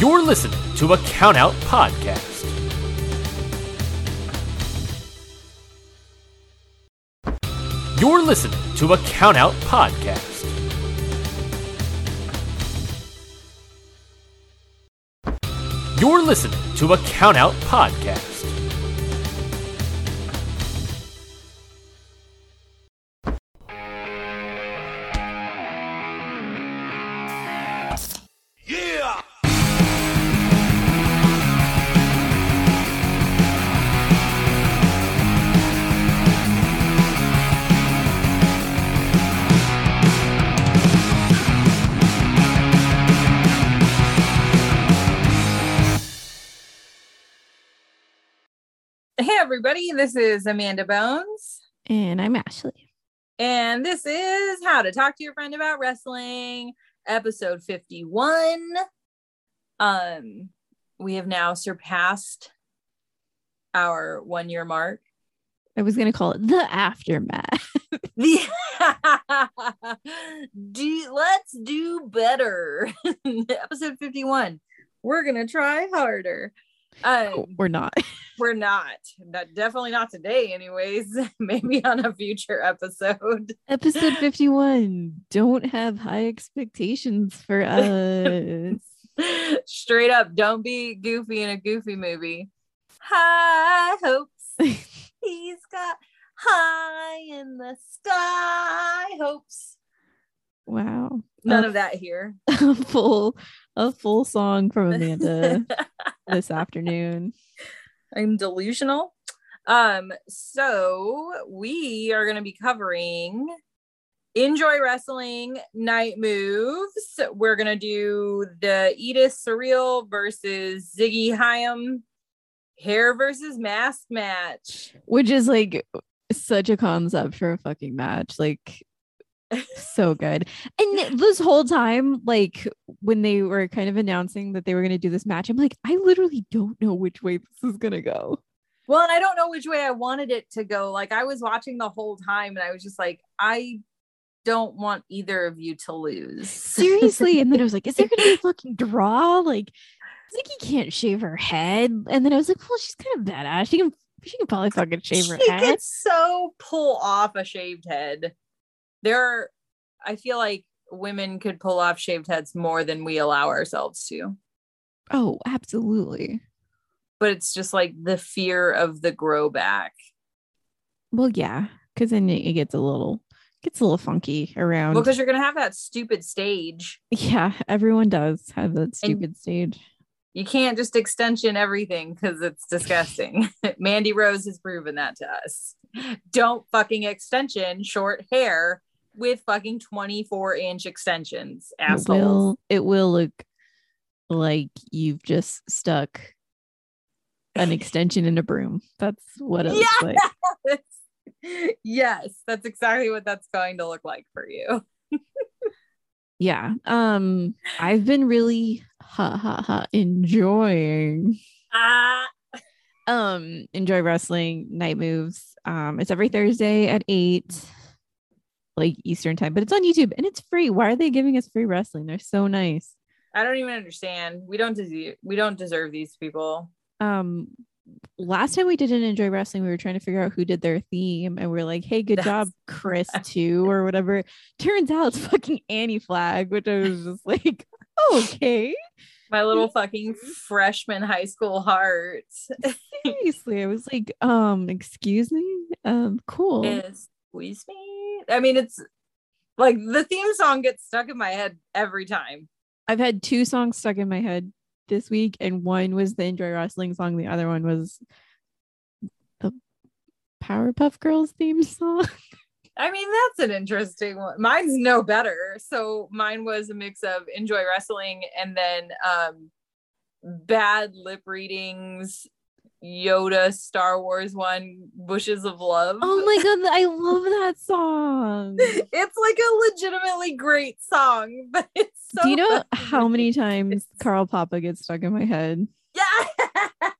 You're listening to a Countout Podcast. You're listening to a Countout Podcast. You're listening to a Countout Podcast. Everybody, this is Amanda Bones, And I'm Ashley. and this is How to Talk to Your Friend About Wrestling, episode 51. Um, we have now surpassed our one year mark. I was going to call it the aftermath. The do, let's do better. episode 51. We're gonna try harder. Um, We're not. we're not. Not definitely not today, anyways. Maybe on a future episode. Episode 51. Don't have high expectations for us. Straight up, don't be goofy in a goofy movie. High hopes. He's got high in the sky hopes. wow. None a, of that here. full a full song from Amanda this afternoon. I'm delusional. Um, so we are going to be covering Enjoy Wrestling Night Moves. We're going to do the Edith Surreal versus Ziggy Haim hair versus mask match. Which is like such a concept for a fucking match. Like so good. And this whole time, like when they were kind of announcing that they were going to do this match, I'm like, I literally don't know which way this is going to go. Well, and I don't know which way I wanted it to go. Like I was watching the whole time and I was just like, I don't want either of you to lose. Seriously. And then I was like, is there going to be a fucking draw? Like, Ziggy can't shave her head. And then I was like, well, she's kind of badass. She can, she can probably fucking shave her she head. She could so pull off a shaved head. There are, I feel like women could pull off shaved heads more than we allow ourselves to. Oh, absolutely. But it's just like the fear of the grow back. Well, yeah. Cause then it gets a little, gets a little funky around. Well, because you're gonna have that stupid stage. yeah. Everyone does have that stupid stage. You can't just extension everything because it's disgusting. Mandy Rose has proven that to us. Don't fucking extension short hair with fucking 24 inch extensions, It will, it will look like you've just stuck an extension in a broom. That's what it looks like. Yes. yes, that's exactly what that's going to look like for you. yeah um i've been really ha ha ha enjoying Ah, um enjoy wrestling night moves um it's every thursday at eight like eastern time but it's on youtube and it's free. Why are they giving us free wrestling? They're so nice. I don't even understand. We don't deserve we don't deserve these people. um last time we didn't enjoy wrestling we were trying to figure out who did their theme and we are like hey good job chris too or whatever. Turns out it's fucking Anti-Flag which i was just like okay. My little fucking freshman high school heart. Seriously i was like um excuse me? Um cool. Is squeeze me. I mean, it's like the theme song gets stuck in my head every time. i've had two songs stuck in my head this week and one was the enjoy wrestling song the other one was the powerpuff girls theme song I mean, that's an interesting one. Mine's no better. So mine was a mix of enjoy wrestling and then um bad lip readings, Yoda Star Wars one, Bushes of Love. oh my god i love that song it's like a legitimately great song, but it's so do you know fucking how many times carl papa gets stuck in my head Yeah.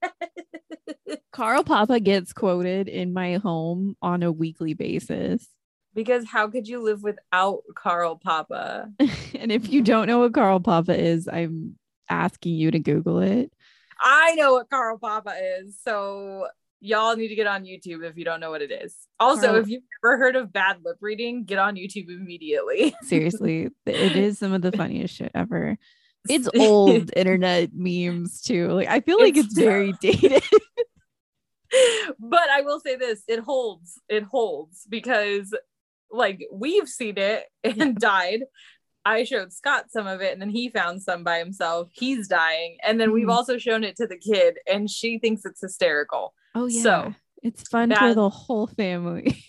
carl papa gets quoted in my home on a weekly basis because how could you live without Carl Papa? and if you don't know what Carl Papa is, I'm asking you to Google it. I know what Carl Papa is. So y'all need to get on YouTube if you don't know what it is. Also, Carl- if you've never heard of bad lip reading, get on YouTube immediately. Seriously, it is some of the funniest shit ever. It's old internet memes too. Like I feel like It's it's very dated. but I will say this it holds. It holds because like we've seen it and died. I showed Scott some of it and then he found some by himself. He's dying. And then we've Mhm. also shown it to the kid and she thinks it's hysterical. Oh yeah. So, it's fun for the whole family.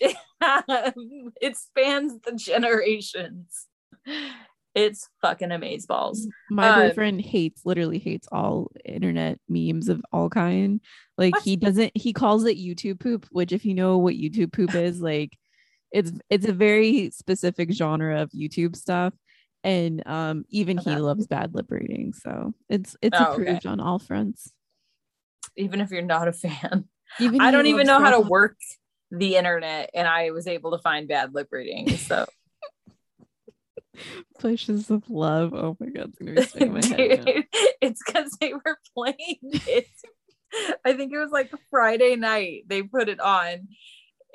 it spans the generations. It's fucking amazeballs. My Um, boyfriend hates literally hates all internet memes of all kind. Like What? he doesn't he calls it YouTube poop, which if you know what YouTube poop is, like it's it's a very specific genre of YouTube stuff. And um even he loves bad lip reading. So it's it's Oh, okay. approved on all fronts. Even if you're not a fan. Even I don't even know how to work the internet and I was able to find bad lip reading. So Bushes of Love. Oh my god, it's gonna be my head. now. It's because they were playing it. I think it was like Friday night they put it on.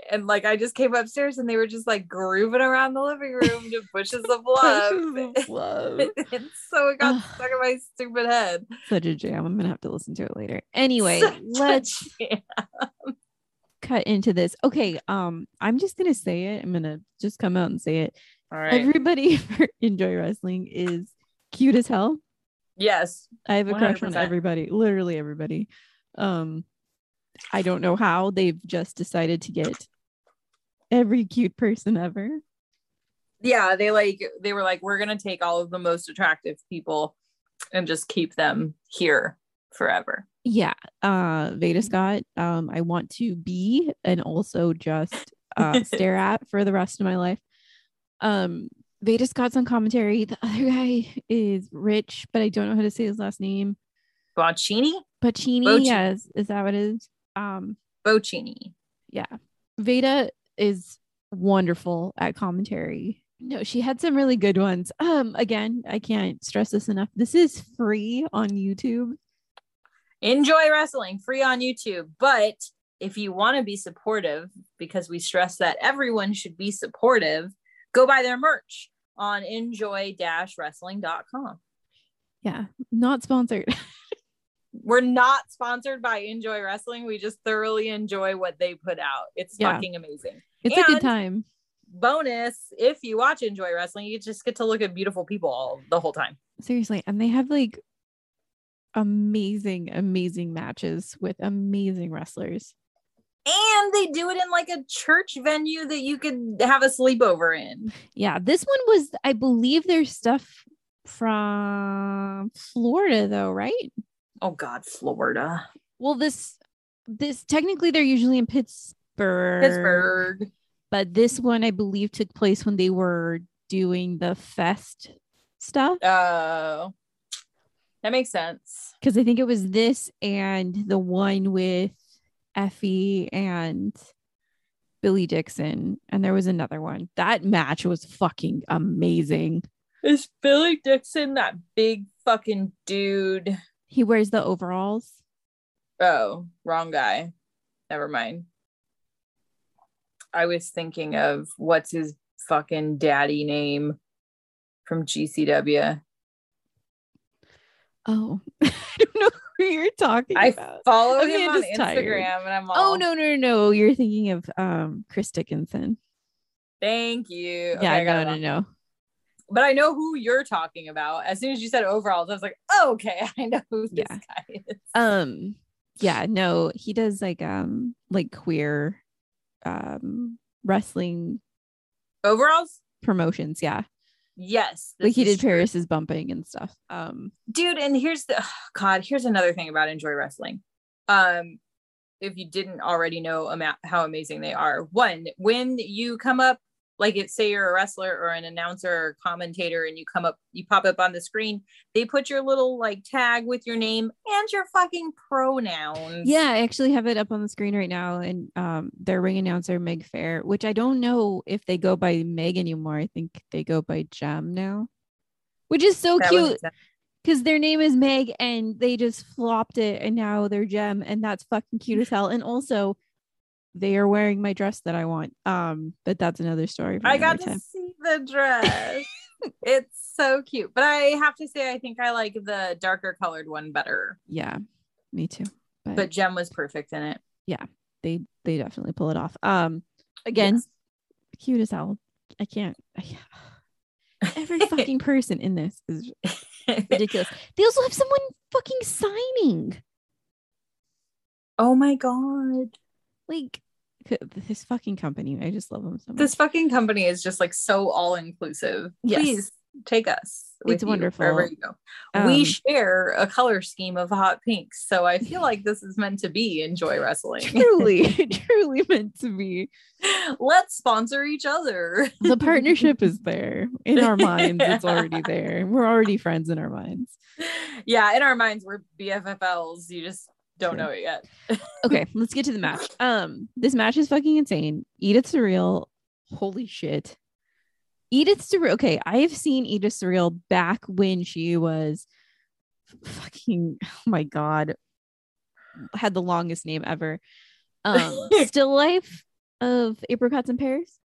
And like I just came upstairs and they were just like grooving around the living room to bushes of love. Of love. and so it got stuck in my stupid head. Such a jam. I'm gonna have to listen to it later. Anyway, Such let's cut into this. Okay, um, I'm just gonna say it. I'm gonna just come out and say it. All right. Everybody for Enjoy Wrestling is cute as hell. yes. I have a crush on everybody, literally everybody. Um, I don't know how they've just decided to get every cute person ever. Yeah, they like they were like, we're gonna take all of the most attractive people and just keep them here forever. Yeah, uh, Veda Scott. Um, I want to be and also just uh stare at for the rest of my life. Um, Veda Scott's on commentary. The other guy is Rich, but I don't know how to say his last name. Boncini? Pacini, yes, is that what it is? Um, Bocchini. yeah, Veda is wonderful at commentary. No, she had some really good ones. Um, again, I can't stress this enough. This is free on YouTube. Enjoy wrestling free on YouTube. But if you want to be supportive, because we stress that everyone should be supportive, go buy their merch on enjoy-wrestling.com. Yeah, not sponsored. We're not sponsored by Enjoy Wrestling. We just thoroughly enjoy what they put out. It's Yeah. fucking amazing. It's a good time. Bonus, if you watch Enjoy Wrestling, you just get to look at beautiful people all the whole time. seriously and they have like amazing amazing matches with amazing wrestlers And they do it in like a church venue that you could have a sleepover in. yeah this one was i believe their stuff from florida though right Oh God, Florida. well this this technically they're usually in pittsburgh Pittsburgh. but this one i believe took place when they were doing the fest stuff Oh, that makes sense. because i think it was this and the one with effie and billy dixon and there was another one that match was fucking amazing Is Billy Dixon that big fucking dude? He wears the overalls Oh, wrong guy. Never mind. I was thinking of what's his fucking daddy name from GCW. oh i don't know who you're talking I about follow Okay, him I'm on just tired. Instagram and I'm all, oh no no no no you're thinking of um chris dickinson thank you. Okay, yeah I got no no no But I know who you're talking about. As soon as you said overalls, I was like, oh, okay, I know who this Yeah. guy is. um yeah no he does like um like queer um wrestling overalls? promotions yeah Yes. like he did true. paris's bumping and stuff um dude and here's the god here's another thing about enjoy wrestling um if you didn't already know ama- how amazing they are one when you come up like it say you're a wrestler or an announcer or commentator and you come up you pop up on the screen they put your little like tag with your name and your fucking pronouns. Yeah i actually have it up on the screen right now and um their ring announcer meg fair which i don't know if they go by meg anymore. I think they go by jam now which is so That cute because their name is Meg and they just flopped it and now they're Gem and that's fucking cute as hell. And also they are wearing my dress that I want. Um, but that's another story. I got to time. see the dress. it's so cute. But I have to say, I think I like the darker colored one better. Yeah, me too. But, But Jem was perfect in it. Yeah, they they definitely pull it off. Um, again, Yes. cute as hell. I can't. I, every fucking person in this is ridiculous. They also have someone fucking signing. oh my god. Like this fucking company. I just love them so much. This fucking company is just like so all inclusive. Yes. Please take us. It's you wonderful. wherever you go. Um, we share a color scheme of hot pinks. So I feel like this is meant to be enjoy wrestling. truly, truly meant to be. Let's sponsor each other. The partnership is there in our minds. It's already there. We're already friends in our minds. yeah, in our minds, we're BFFLs. You just don't know it yet. Okay, let's get to the match. Um, this match is fucking insane. Edith Surreal, holy shit. Edith Surreal. Okay, I've seen Edith Surreal back when she was fucking. Oh my god, had the longest name ever. Um, Still Life of Apricots and Pears.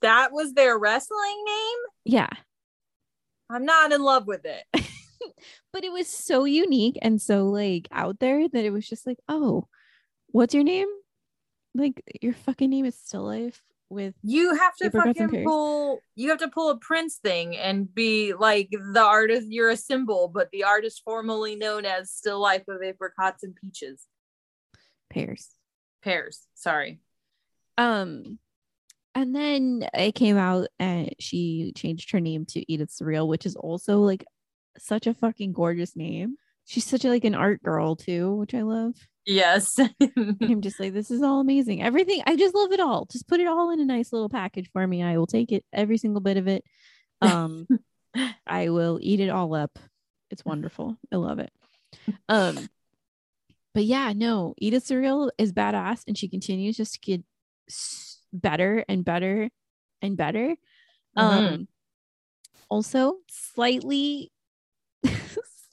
That was their wrestling name. Yeah, I'm not in love with it. but it was so unique and so like out there that it was just like, oh, what's your name? Like your fucking name is Still Life with You have to fucking pull. You have to pull a Prince thing and be like the artist. You're a symbol, but the artist formerly known as Still Life of Apricots and Peaches. pears. Pears. Sorry. Um, and then it came out and she changed her name to Edith Surreal, which is also like such a fucking gorgeous name. She's such a like an art girl too, which I love. Yes. I'm just like, this is all amazing. Everything, I just love it all. Just put it all in a nice little package for me. I will take it, every single bit of it. Um, I will eat it all up. It's wonderful. I love it. Um, but yeah, no, Edith Surreal is badass, and she continues just to get better and better and better. Um, Mhm. also slightly,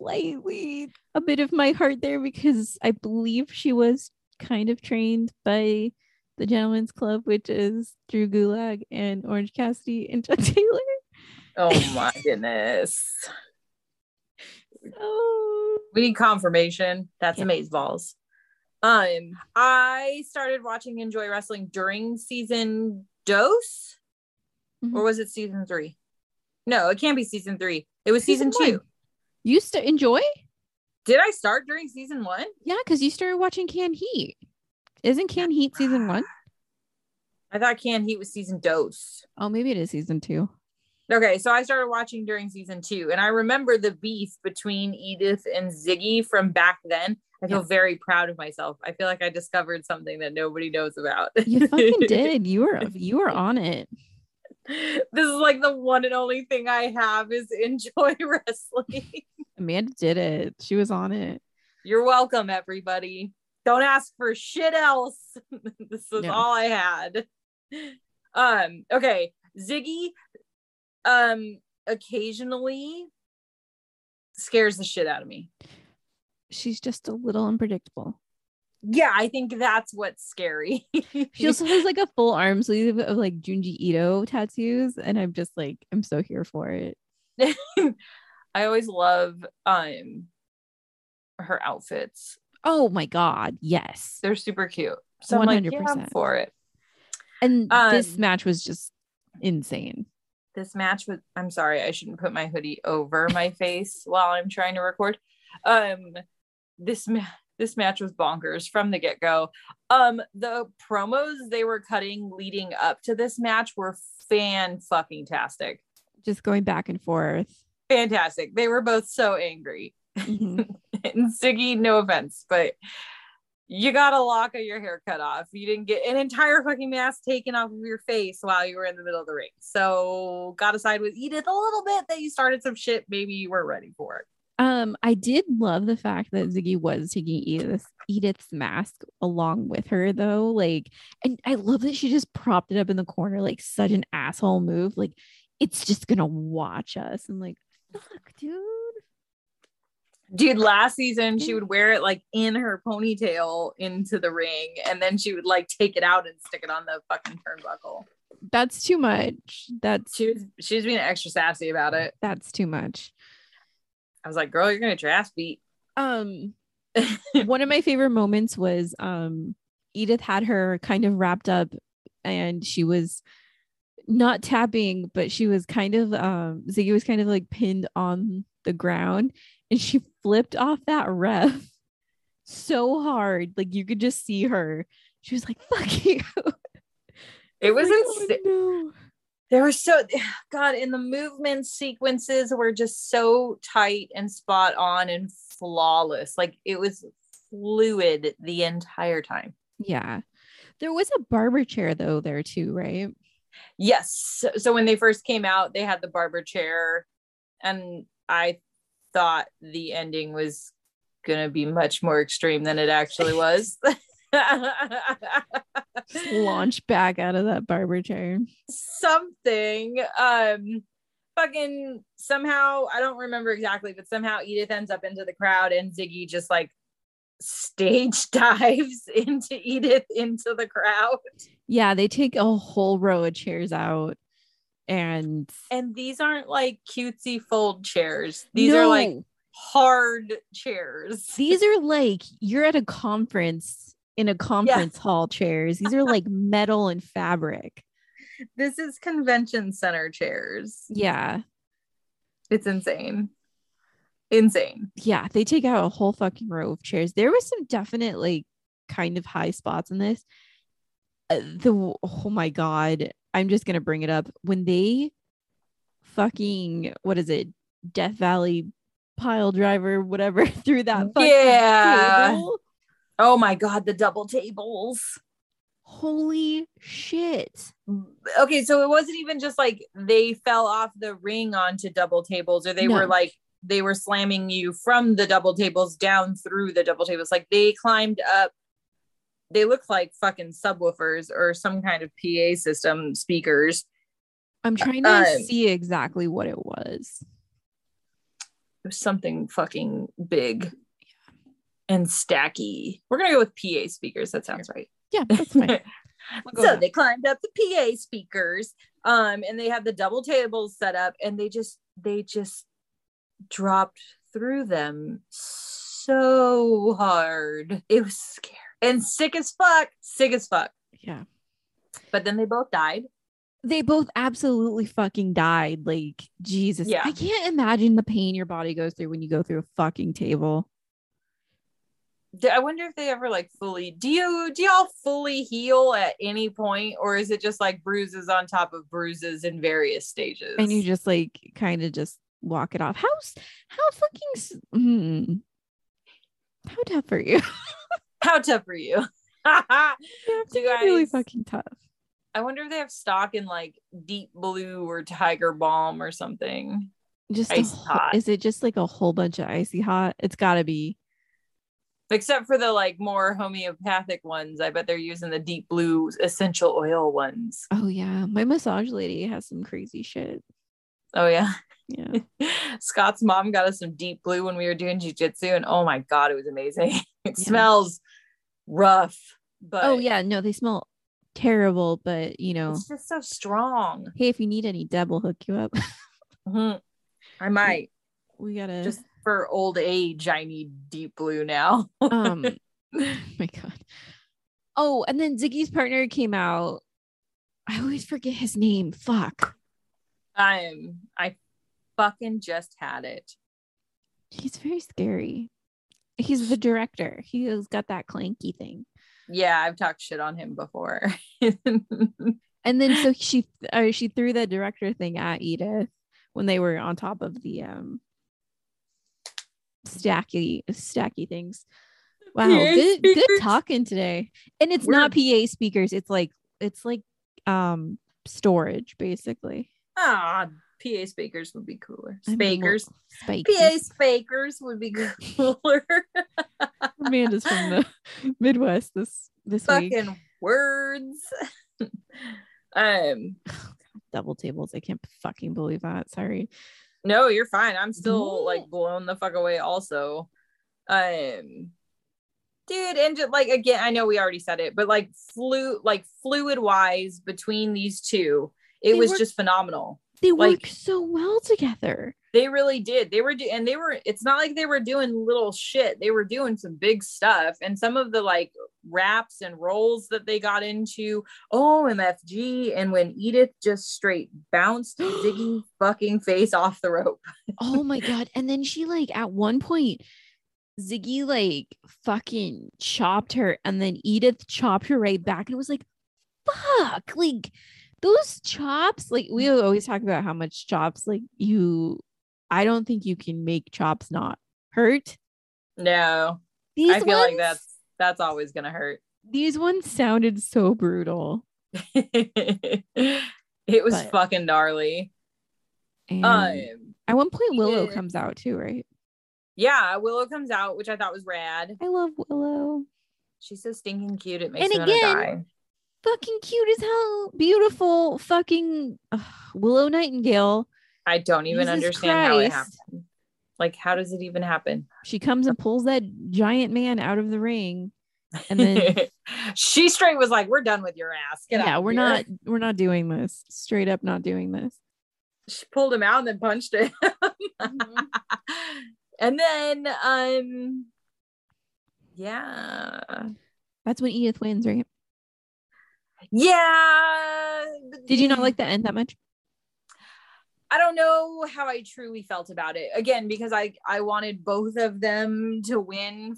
slightly a bit of my heart there because I believe she was kind of trained by the Gentleman's Club, which is Drew Gulak and Orange Cassidy and Chuck Taylor. oh my goodness. Oh, We need confirmation. That's Yeah. amaze balls. Um, I started watching Enjoy Wrestling during season dose, Mhm. or was it season three? No, it can't be season three. It was Season season, two. one. You st- enjoy? Did I start during season one? Yeah, because you started watching Can Heat. Isn't Can Heat season one? I thought Can Heat was season dose. Oh, maybe it is season two. Okay, so I started watching during season two, and I remember the beef between Edith and Ziggy from back then. I feel Yeah. very proud of myself. I feel like I discovered something that nobody knows about. You fucking did. You were you were on it. this is like the one and only thing I have is enjoy wrestling. Amanda did it. She was on it. You're welcome, everybody. Don't ask for shit else. this is No. all I had. Um, okay. Ziggy um occasionally scares the shit out of me. She's just a little unpredictable. Yeah, I think that's what's scary. She also has like a full arm sleeve of like Junji Ito tattoos, and I'm just like, I'm so here for it. I always love um her outfits. Oh my god, yes. They're super cute. So I'm like, yeah, I'm 100%. for it. And this Um, match was just insane. This match was. I'm sorry, I shouldn't put my hoodie over my face while I'm trying to record. Um this ma- this match was bonkers from the get-go. Um the promos they were cutting leading up to this match were fan fucking tastic. Just going back and forth. Fantastic. They were both so angry. Mhm. and Ziggy, no offense, but you got a lock of your hair cut off. You didn't get an entire fucking mask taken off of your face while you were in the middle of the ring. So gotta side with Edith a little bit that you started some shit maybe you weren't ready for. Um, I did love the fact that Ziggy was taking Edith, Edith's mask along with her, though. Like, and I love that she just propped it up in the corner, like such an asshole move. Like, it's just gonna watch us. And like, fuck, dude. Dude, last season she would wear it like in her ponytail into the ring, and then she would like take it out and stick it on the fucking turnbuckle. That's too much. That's She was she was being extra sassy about it. that's too much. I was like, girl, you're gonna ass beat. Um one of my favorite moments was um Edith had her kind of wrapped up and she was not tapping, but she was kind of um Ziggy was kind of like pinned on the ground and she flipped off that ref so hard. Like you could just see her. She was like, fuck you. It was Like, oh, insane. no. There were so God, and the movement sequences were just so tight and spot on and flawless. Like it was fluid the entire time. Yeah. There was a barber chair though there too, right? Yes. So, so when they first came out, they had the barber chair, and I thought the ending was gonna be much more extreme than it actually was. Launch back out of that barber chair. Something. Um fucking somehow, I don't remember exactly, but somehow Edith ends up into the crowd and Ziggy just like stage dives into Edith into the crowd. Yeah, they take a whole row of chairs out and And these aren't like cutesy fold chairs. These are like hard chairs. these are like you're at a conference in a conference hall chairs. These are like metal and fabric. this is convention center chairs. Yeah. It's insane. Insane. Yeah, they take out a whole fucking row of chairs. There was some definite like kind of high spots in this. Uh, the oh my god, I'm just gonna bring it up when they fucking what is it, Death Valley pile driver, whatever, through that fucking Yeah. table. Oh my god, the double tables. Holy shit! Okay, so it wasn't even just like they fell off the ring onto double tables, or they were like they were slamming you from the double tables down through the double tables. Like they climbed up. They look like fucking subwoofers or some kind of PA system speakers. I'm trying to Um, see exactly what it was. It was something fucking big and stacky. We're gonna go with PA speakers. That sounds right. Yeah, that's fine. We'll so with they climbed up the PA speakers, um, and they had the double tables set up, and they just they just dropped through them so hard. It was scary and sick as fuck, sick as fuck. yeah. But then they both died. they both absolutely fucking died. Like, Jesus. Yeah. I can't imagine the pain your body goes through when you go through a fucking table. I wonder if they ever like fully do you do y'all fully heal at any point, or is it just like bruises on top of bruises in various stages? And you just like kind of just walk it off. How how fucking hmm. how tough are you? how tough are you? you be really fucking tough. I wonder if they have stock in like deep blue or tiger balm or something. Just whole- hot. is it just like a whole bunch of icy hot? It's gotta be. Except for the like more homeopathic ones. I bet they're using the deep blue essential oil ones. Oh yeah. My massage lady has some crazy shit. Oh yeah. Yeah. Scott's mom got us some deep blue when we were doing jujitsu, and oh my god, it was amazing. It Yeah. smells rough, but oh yeah. No, they smell terrible, but you know, it's just so strong. hey, if you need any, Deb will hook you up. Mhm. I might we gotta just for old age. I need deep blue now. um oh my god oh and then ziggy's partner came out i always forget his name fuck I'm I fucking just had it. he's very scary he's the director he has got that clanky thing Yeah, I've talked shit on him before. and then so she uh, she threw the director thing at edith when they were on top of the um stacky stacky things wow good good talking today and it's We're- not pa speakers it's like it's like um storage basically ah, PA speakers would be cooler. I mean, well, Speakers. PA speakers would be cooler. Amanda's from the Midwest this this week. Fucking words. um, Double tables. I can't fucking believe that. Sorry. No, you're fine. I'm still like blown the fuck away also. Um dude, and just, like again, I know we already said it, but like flu like fluid wise between these two, it They was work- just phenomenal. They Like- work so well together. They really did. They were do- and they were it's not like they were doing little shit. They were doing some big stuff and some of the like raps and rolls that they got into. Oh, MFG and when Edith just straight bounced Ziggy fucking face off the rope. oh my god and then she like at one point ziggy like fucking chopped her and then edith chopped her right back and it was like fuck like those chops like we always talk about how much chops like you i don't think you can make chops not hurt No. these I feel like that's that's always gonna hurt. these ones sounded so brutal it was But- fucking gnarly. Um at one point willow yeah. comes out too right yeah, Willow comes out, which I thought was rad. i love willow She's so stinking cute. It makes And me again, die. fucking cute as hell beautiful fucking ugh, willow nightingale I don't even Jesus understand how it happened. Like, how does it even happen? she comes and pulls that giant man out of the ring and then she straight was like, "We're done with your ass. Get yeah out." we're here." not we're not doing this straight up not doing this She pulled him out and then punched him. Mm-hmm. and then, um, yeah, that's when edith wins right yeah. did you not like the end that much I don't know how I truly felt about it. Again, because I I wanted both of them to win.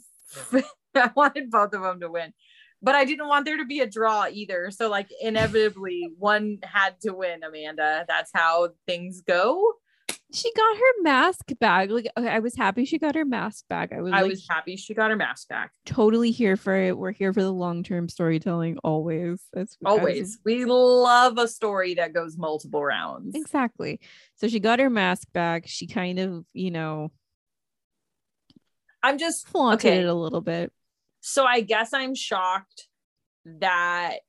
I wanted both of them to win. But I didn't want there to be a draw either. So like inevitably one had to win, Amanda. That's how things go. She got her mask back like okay, i was happy she got her mask back i was I like was happy she got her mask back. totally here for it we're here for the long-term storytelling always that's Always. We love a story that goes multiple rounds. exactly so she got her mask back she kind of you know I'm just flaunted Okay. it a little bit so I guess I'm shocked that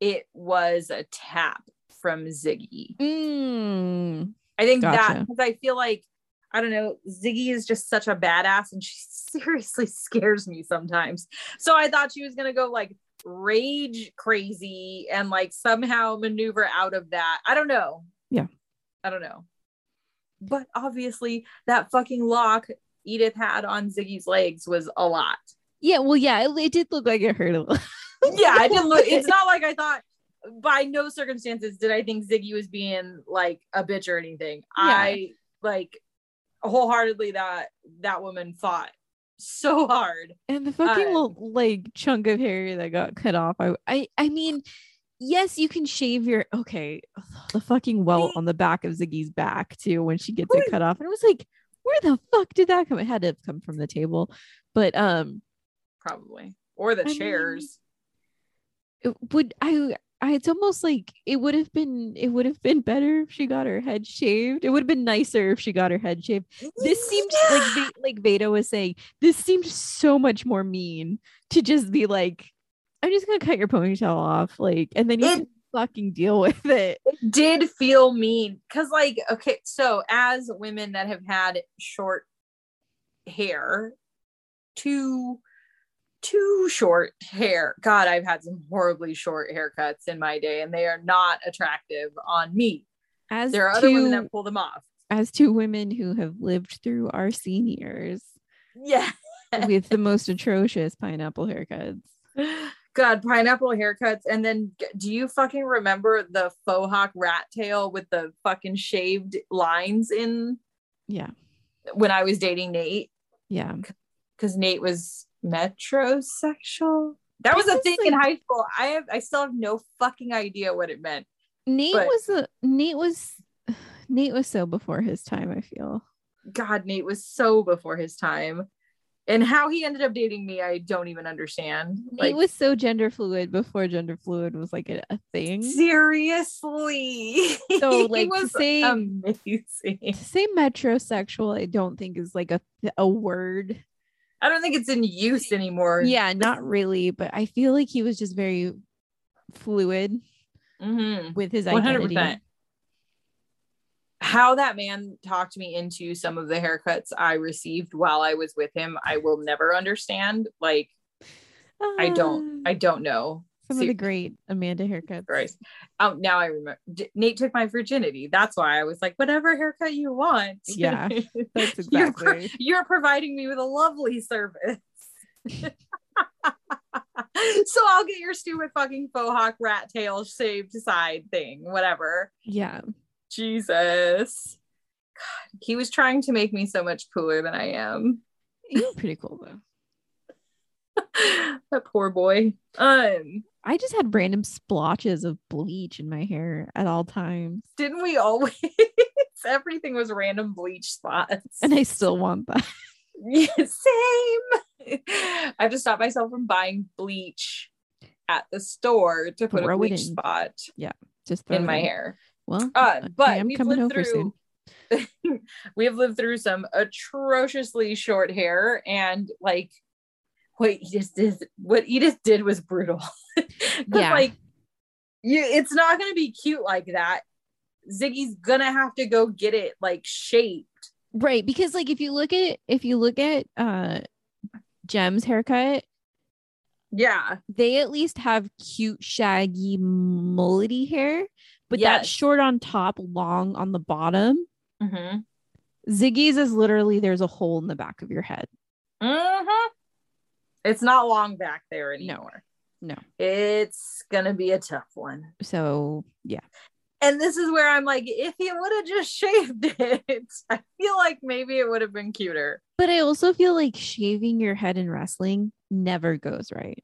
it was a tap from Ziggy. mm. I think that because I feel like I don't know, Ziggy is just such a badass and she seriously scares me sometimes. So I thought she was gonna go like rage crazy and like somehow maneuver out of that. I don't know. Yeah. I don't know. But obviously that fucking lock Edith had on Ziggy's legs was a lot. yeah well yeah it, it did look like it hurt a little yeah, I didn't look. It's not like I thought. By no circumstances did I think Ziggy was being like a bitch or anything. I like wholeheartedly that that woman fought so hard. And the fucking Uh, little like chunk of hair that got cut off. I I I mean, yes, you can shave your okay, the fucking welt on the back of Ziggy's back too when she gets it cut off. And it was like, where the fuck did that come? It had to have come from the table. But um Probably or the I mean, chairs. it would I I it's almost like it would have been it would have been better if she got her head shaved. It would have been nicer if she got her head shaved. This mm-hmm. seemed like Va- like Veda was saying, this seemed so much more mean to just be like, I'm just gonna cut your ponytail off, like, and then you It- can fucking deal with it. it did feel mean because like okay so as women that have had short hair too too short hair. God i've had some horribly short haircuts in my day and they are not attractive on me. As there are other women that pull them off. as two women who have lived through our seniors yeah. with the most atrocious pineapple haircuts. god pineapple haircuts. And then do you fucking remember the faux hawk rat tail with the fucking shaved lines in? Yeah, when i was dating nate? Yeah. because Nate was metrosexual. That was a thing in high school. I have I still have no fucking idea what it meant. Nate But- was a Nate was Nate was so before his time, I feel. God, Nate was so before his time. And how he ended up dating me, I don't even understand. Nate Like was so gender fluid before gender fluid was like a, a thing. seriously. So, like, to was say- amazing. to say metrosexual, I don't think is like a a word. I don't think it's in use anymore. Yeah, not really, but I feel like he was just very fluid Mhm. with his 100%. identity. how that man talked me into some of the haircuts I received while I was with him, I will never understand. Like, I don't, I don't know. Some See- of the great Amanda haircuts. Christ. Oh, now I remember. Nate took my virginity. That's why I was like, whatever haircut you want. Yeah, That's You're pro- exactly. You're providing me with a lovely service. so I'll get your stupid fucking faux hawk rat tail shaved side thing, whatever. yeah. Jesus. God, he was trying to make me so much cooler than I am. You're pretty cool though. that poor boy. Um, I just had random splotches of bleach in my hair at all times. didn't we always? Everything was random bleach spots. And I still want that. Yeah, same. I have to stop myself from buying bleach at the store to put Throw a bleach in. spot Just throw in my hair. Well, Uh, but we've lived through we have lived through some atrociously short hair and like what Edith did what Edith did was brutal. Yeah. like you it's not gonna be cute like that. Ziggy's gonna have to go get it like shaped. Right, because like if you look at if you look at uh Jem's haircut, Yeah. they at least have cute shaggy mullety hair, but that's short on top, long on the bottom. Mm-hmm. Ziggy's is literally there's a hole in the back of your head. Mm-hmm. It's not long back there anymore. No. It's gonna be a tough one. So yeah. And this is where I'm like, if he would have just shaved it, I feel like maybe it would have been cuter. But I also feel like shaving your head in wrestling never goes right.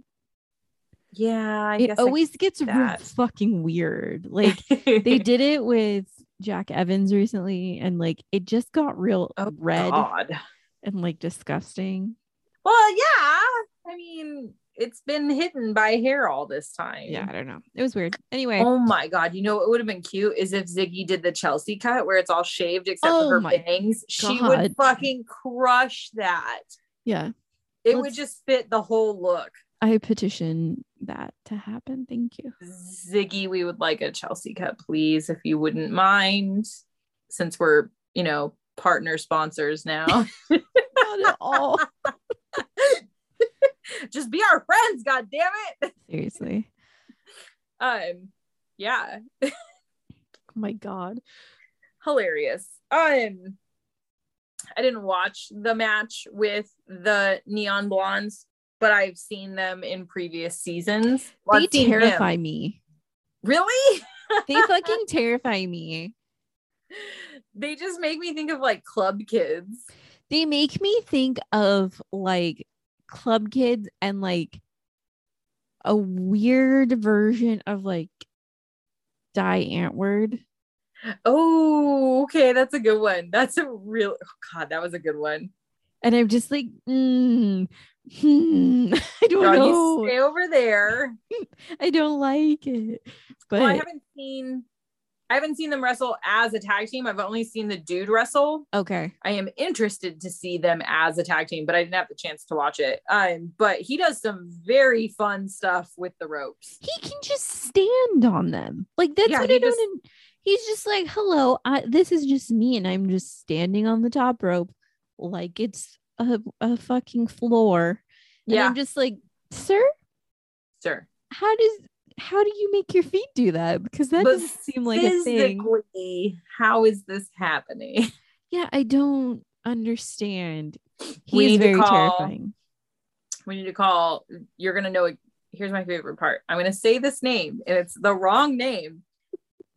Yeah, I it always gets real fucking weird. Like they did it with Jack Evans recently, and like it just got real Oh, red God. and like disgusting. Well, yeah. I mean, it's been hidden by hair all this time. Yeah, I don't know. It was weird. Anyway, Oh my god! You know what would have been cute is if Ziggy did the Chelsea cut where it's all shaved except Oh for her bangs. She would fucking crush that. yeah, It would Let's- just fit the whole look. I petition that to happen. Thank you. Ziggy, we would like a Chelsea cut, please, if you wouldn't mind, since we're you know partner sponsors now. Not at all. just be our friends, god damn it. Seriously. Um, yeah, Oh my god. hilarious. Um, I didn't watch the match with the Neon Blondes, but I've seen them in previous seasons. Well, they I've him. terrify me. Really? They fucking terrify me. they just make me think of like club kids. They make me think of like club kids and like a weird version of like Die Antwoord. Oh, okay, that's a good one. That's a real oh, God. That was a good one. And I'm just like, mm, hmm, I don't Girl, know. stay over there. I don't like it. But Well, I haven't seen. I haven't seen them wrestle as a tag team. I've only seen the dude wrestle. okay. I am interested to see them as a tag team, but I didn't have the chance to watch it. Um, but he does some very fun stuff with the ropes. He can just stand on them. Like that's Yeah, what he I don't. He's just like, hello, I, this is just me, and I'm just standing on the top rope like it's a, a fucking floor. And Yeah, I'm just like, sir, sir, how does how do you make your feet do that? Because that But doesn't seem like a thing. How is this happening? Yeah, I don't understand. He's very call- terrifying. We need to call. You're gonna know. Here's my favorite part. I'm gonna say this name, and it's the wrong name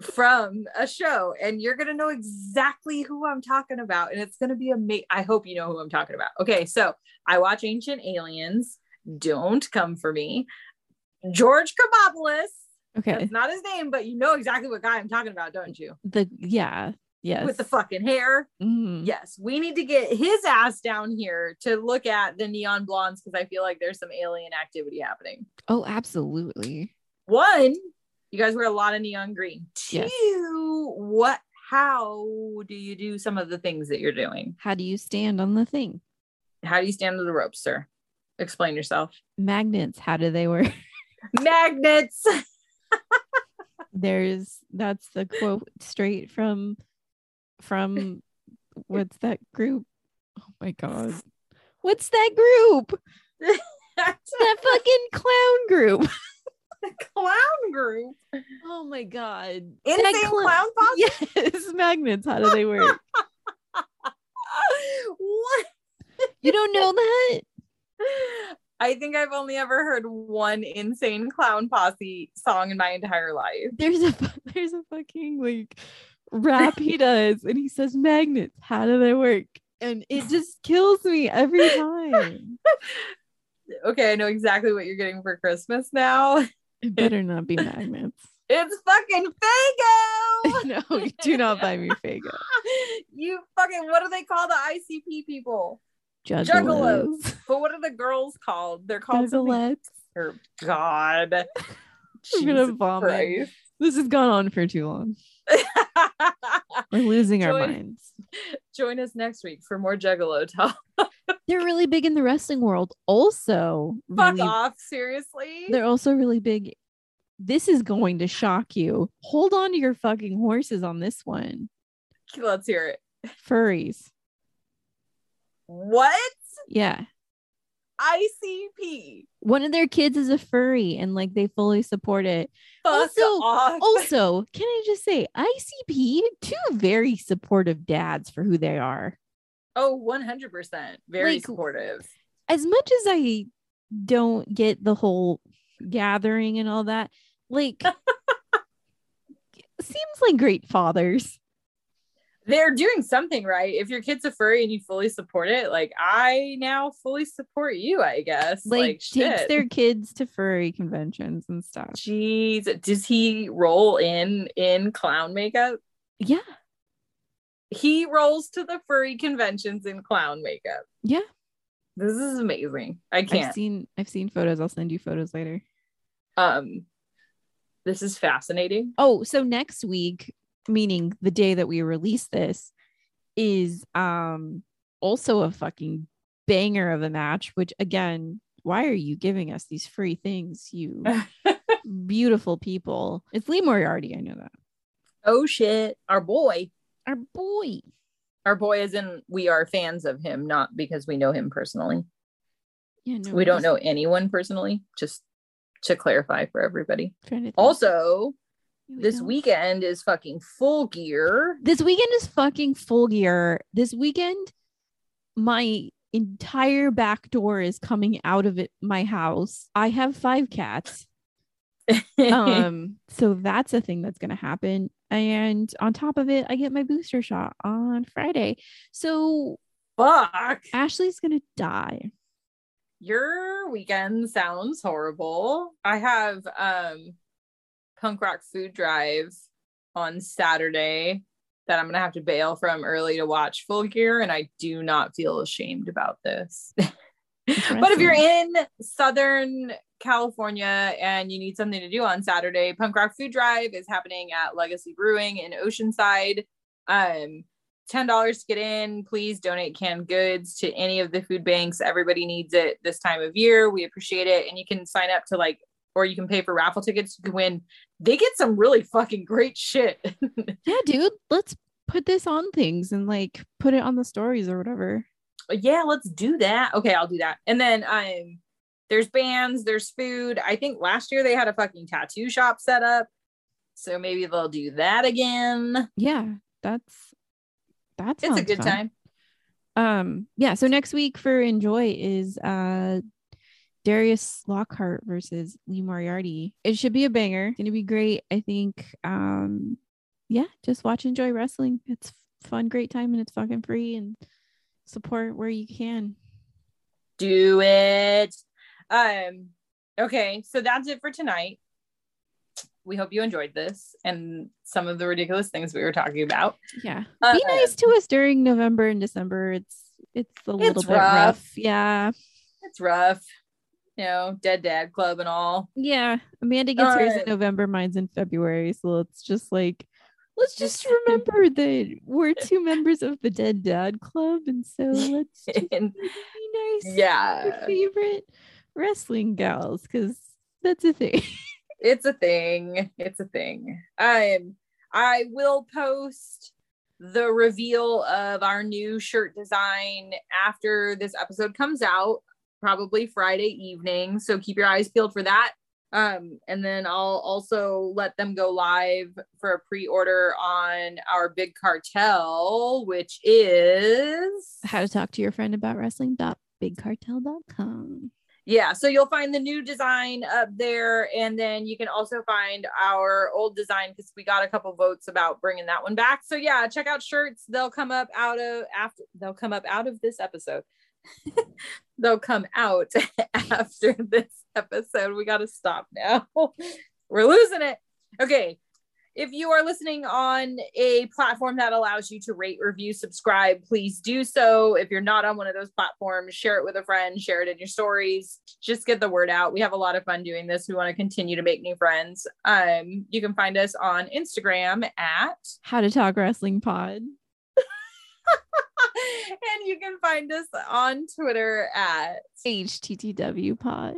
from a show, and you're gonna know exactly who I'm talking about, and it's gonna be amazing. I hope you know who I'm talking about. Okay, so I watch Ancient Aliens. Don't come for me. George Kabopoulos. Okay. That's not his name, but you know exactly what guy I'm talking about, don't you? The yeah, yes. With the fucking hair. Mhm. Yes, we need to get his ass down here to look at the neon blondes because I feel like there's some alien activity happening. Oh, absolutely. One, you guys wear a lot of neon green. Yes. Two, what? How do you do some of the things that you're doing? How do you stand on the thing? How do you stand on the ropes, sir? Explain yourself. Magnets, how do they work? Magnets. There's that's the quote straight from from what's that group? Oh my god. What's that group? that fucking clown group. clown group. Oh my god. Insane cl- clown posse. Yes, magnets. How do they work? what? You don't know that? I think I've only ever heard one insane clown posse song in my entire life. There's a there's a fucking like rap he does, and he says magnets. How do they work? And it just kills me every time. Okay, I know exactly what you're getting for Christmas now. It better not be magnets. It's fucking Faygo. no, do not buy me Faygo. you fucking what do they call the ICP people? Juggalos. But what are the girls called? They're called. Juggalettes. or- oh, God. I'm gonna vomit. Christ. This has gone on for too long. We're losing our minds. Join us next week for more Juggalo talk. They're really big in the wrestling world. Also, Fuck really- off, seriously. they're also really big. This is going to shock you. Hold on to your fucking horses on this one. Let's hear it. Furries. What? Yeah. ICP. One of their kids is a furry and like they fully support it. Fuck Also- off. Also, can I just say, ICP, two very supportive dads for who they are. oh, 100%. Very Like, supportive. As much as I don't get the whole gathering and all that, like, seems like great fathers. They're doing something right. If your kid's a furry and you fully support it, like I now fully support you, I guess. Like, Like, takes shit. their kids to furry conventions and stuff. Jeez, does he roll in in clown makeup? Yeah. He rolls to the furry conventions in clown makeup. Yeah. This is amazing. I I've can't. seen I've seen photos. I'll send you photos later. Um, this is fascinating. Oh, so next week, meaning the day that we release this, is um also a fucking banger of a match, which again, why are you giving us these free things, you beautiful people? It's Lee Moriarty, I know that. oh shit, our boy. Our boy. Our boy is in. We are fans of him, not because we know him personally. Yeah, no. we don't know anyone personally. Just to clarify for everybody. trying to think. Also, We this weekend is fucking full gear. This weekend is fucking full gear. This weekend, my entire back door is coming out of it my house. I have five cats. um so that's a thing that's going to happen and on top of it i get my booster shot on friday so Fuck. ashley's going to die Your weekend sounds horrible. I have um punk rock food drive on Saturday that I'm gonna have to bail from early to watch Full Gear, and I do not feel ashamed about this. but if you're in Southern California and you need something to do on Saturday, Punk Rock Food Drive is happening at Legacy Brewing in Oceanside. Um, ten dollars to get in. Please donate canned goods to any of the food banks. Everybody needs it this time of year. We appreciate it, and you can sign up to like, or you can pay for raffle tickets. You can win. They get some really fucking great shit. yeah dude let's put this on things and like put it on the stories or whatever yeah, let's do that. Okay, I'll do that. And then um there's bands, there's food. I think last year they had a fucking tattoo shop set up. So maybe they'll do that again. yeah that's that's It's a good time. um yeah so next week for enjoy is uh darius lockhart versus lee moriarty it should be a banger it's gonna be great i think um yeah just watch enjoy wrestling it's fun great time and it's fucking free and support where you can Do it. Um okay, so that's it for tonight. We hope you enjoyed this and some of the ridiculous things we were talking about. yeah be nice to us during november and december it's it's a little It's bit rough. rough. yeah It's rough. You know, Dead Dad Club and all. Yeah, Amanda gets hers in November, mine's in February. So it's just like, let's just remember that we're two members of the Dead Dad Club, and so let's just And be nice. yeah, favorite wrestling gals, because that's a thing. it's a thing. It's a thing. Um, I will post the reveal of our new shirt design after this episode comes out, probably Friday evening. So keep your eyes peeled for that. Um, and then I'll also let them go live for a pre-order on our big cartel, which is How to talk to your friend about wrestling.bigcartel.com. yeah so you'll find the new design up there and then you can also find our old design because we got a couple votes about bringing that one back so yeah check out shirts they'll come up out of after they'll come up out of this episode they'll come out after this episode we gotta stop now we're losing it okay if you are listening on a platform that allows you to rate, review, subscribe, please do so. If you're not on one of those platforms, share it with a friend, share it in your stories, just get the word out. We have a lot of fun doing this. We want to continue to make new friends. Um, you can find us on Instagram at How to talk wrestling pod. and you can find us on Twitter at HTTW pod.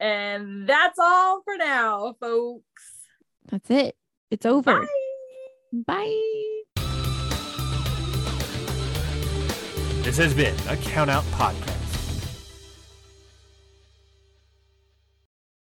and that's all for now, folks. That's it. It's over. Bye. Bye. This has been a Count Out Podcast.